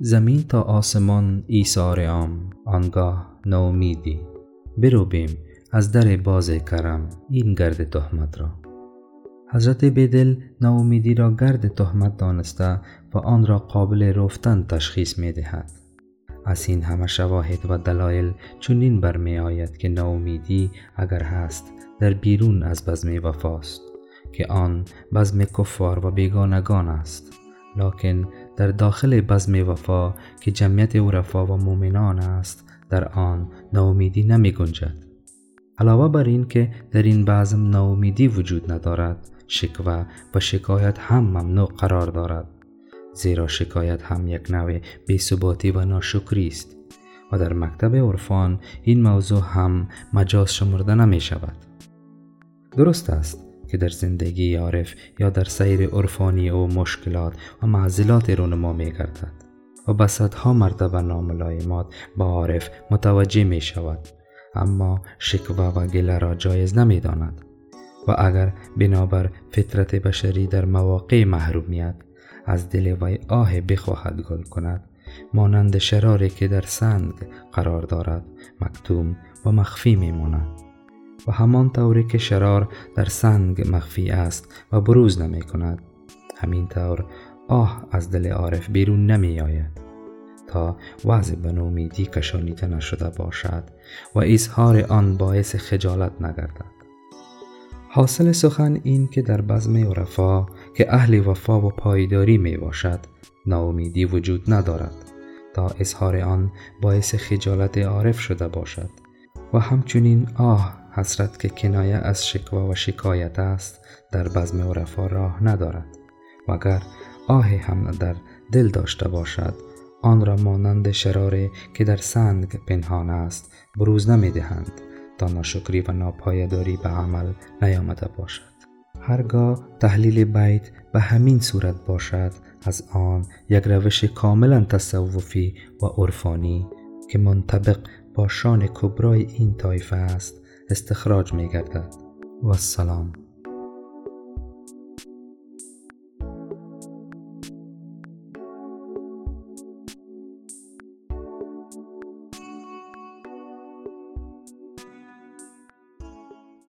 زمین تا آسمان ایثار عام آنگاه نومیدی بروبیم از در باز کرم این گرد تهمت را. حضرت بدل ناامیدی را گرد تهمت دانسته و آن را قابل رفتن تشخیص می دهد. از این همه شواهد و دلایل چنین برمی آید که ناامیدی اگر هست در بیرون از بزم وفاست که آن بزم کفار و بیگانگان است. لکن در داخل بزم وفا که جمعیت عرفا و مؤمنان است در آن ناامیدی نمی گنجد. علاوه بر این که در این بزم ناامیدی وجود ندارد شکوه و شکایت هم ممنوع قرار دارد. زیرا شکایت هم یک نوع بیثباتی و ناشکری است و در مکتب عرفان این موضوع هم مجاز شمرده نمی شود. درست است که در زندگی عارف یا در سیر عرفانی او مشکلات و معضلات رونما می گردد و به صدها مرتبه ناملایمات با عارف متوجه می شود. اما شکوه و گله را جایز نمی داند و اگر بنابر فطرت بشری در مواقع محرومیت از دل وی آه بخواهد گل کند مانند شراری که در سنگ قرار دارد مکتوم و مخفی میماند و همان طوری که شرار در سنگ مخفی است و بروز نمی کند. همین طور آه از دل عارف بیرون نمی آید تا وضع به نومیدی کشانیده نشده باشد و اظهار آن باعث خجالت نگردد. حاصل سخن این که در بزم عرفا که اهل وفا و پایداری می باشد ناامیدی وجود ندارد تا اظهار آن باعث خجالت عارف شده باشد. و همچنین آه حسرت که کنایه از شکوا و شکایت است در بزم عرفا راه ندارد. و اگر آه هم در دل داشته باشد آن را مانند شراره که در سنگ پنهان است بروز نمی دهند تا ناشکری و ناپایداری به عمل نیامده باشد. هرگاه تحلیل بیت به همین صورت باشد از آن یک روش کاملا تصوفی و عرفانی که منطبق با شان کبرای این طایفه است استخراج می گردد و السلام.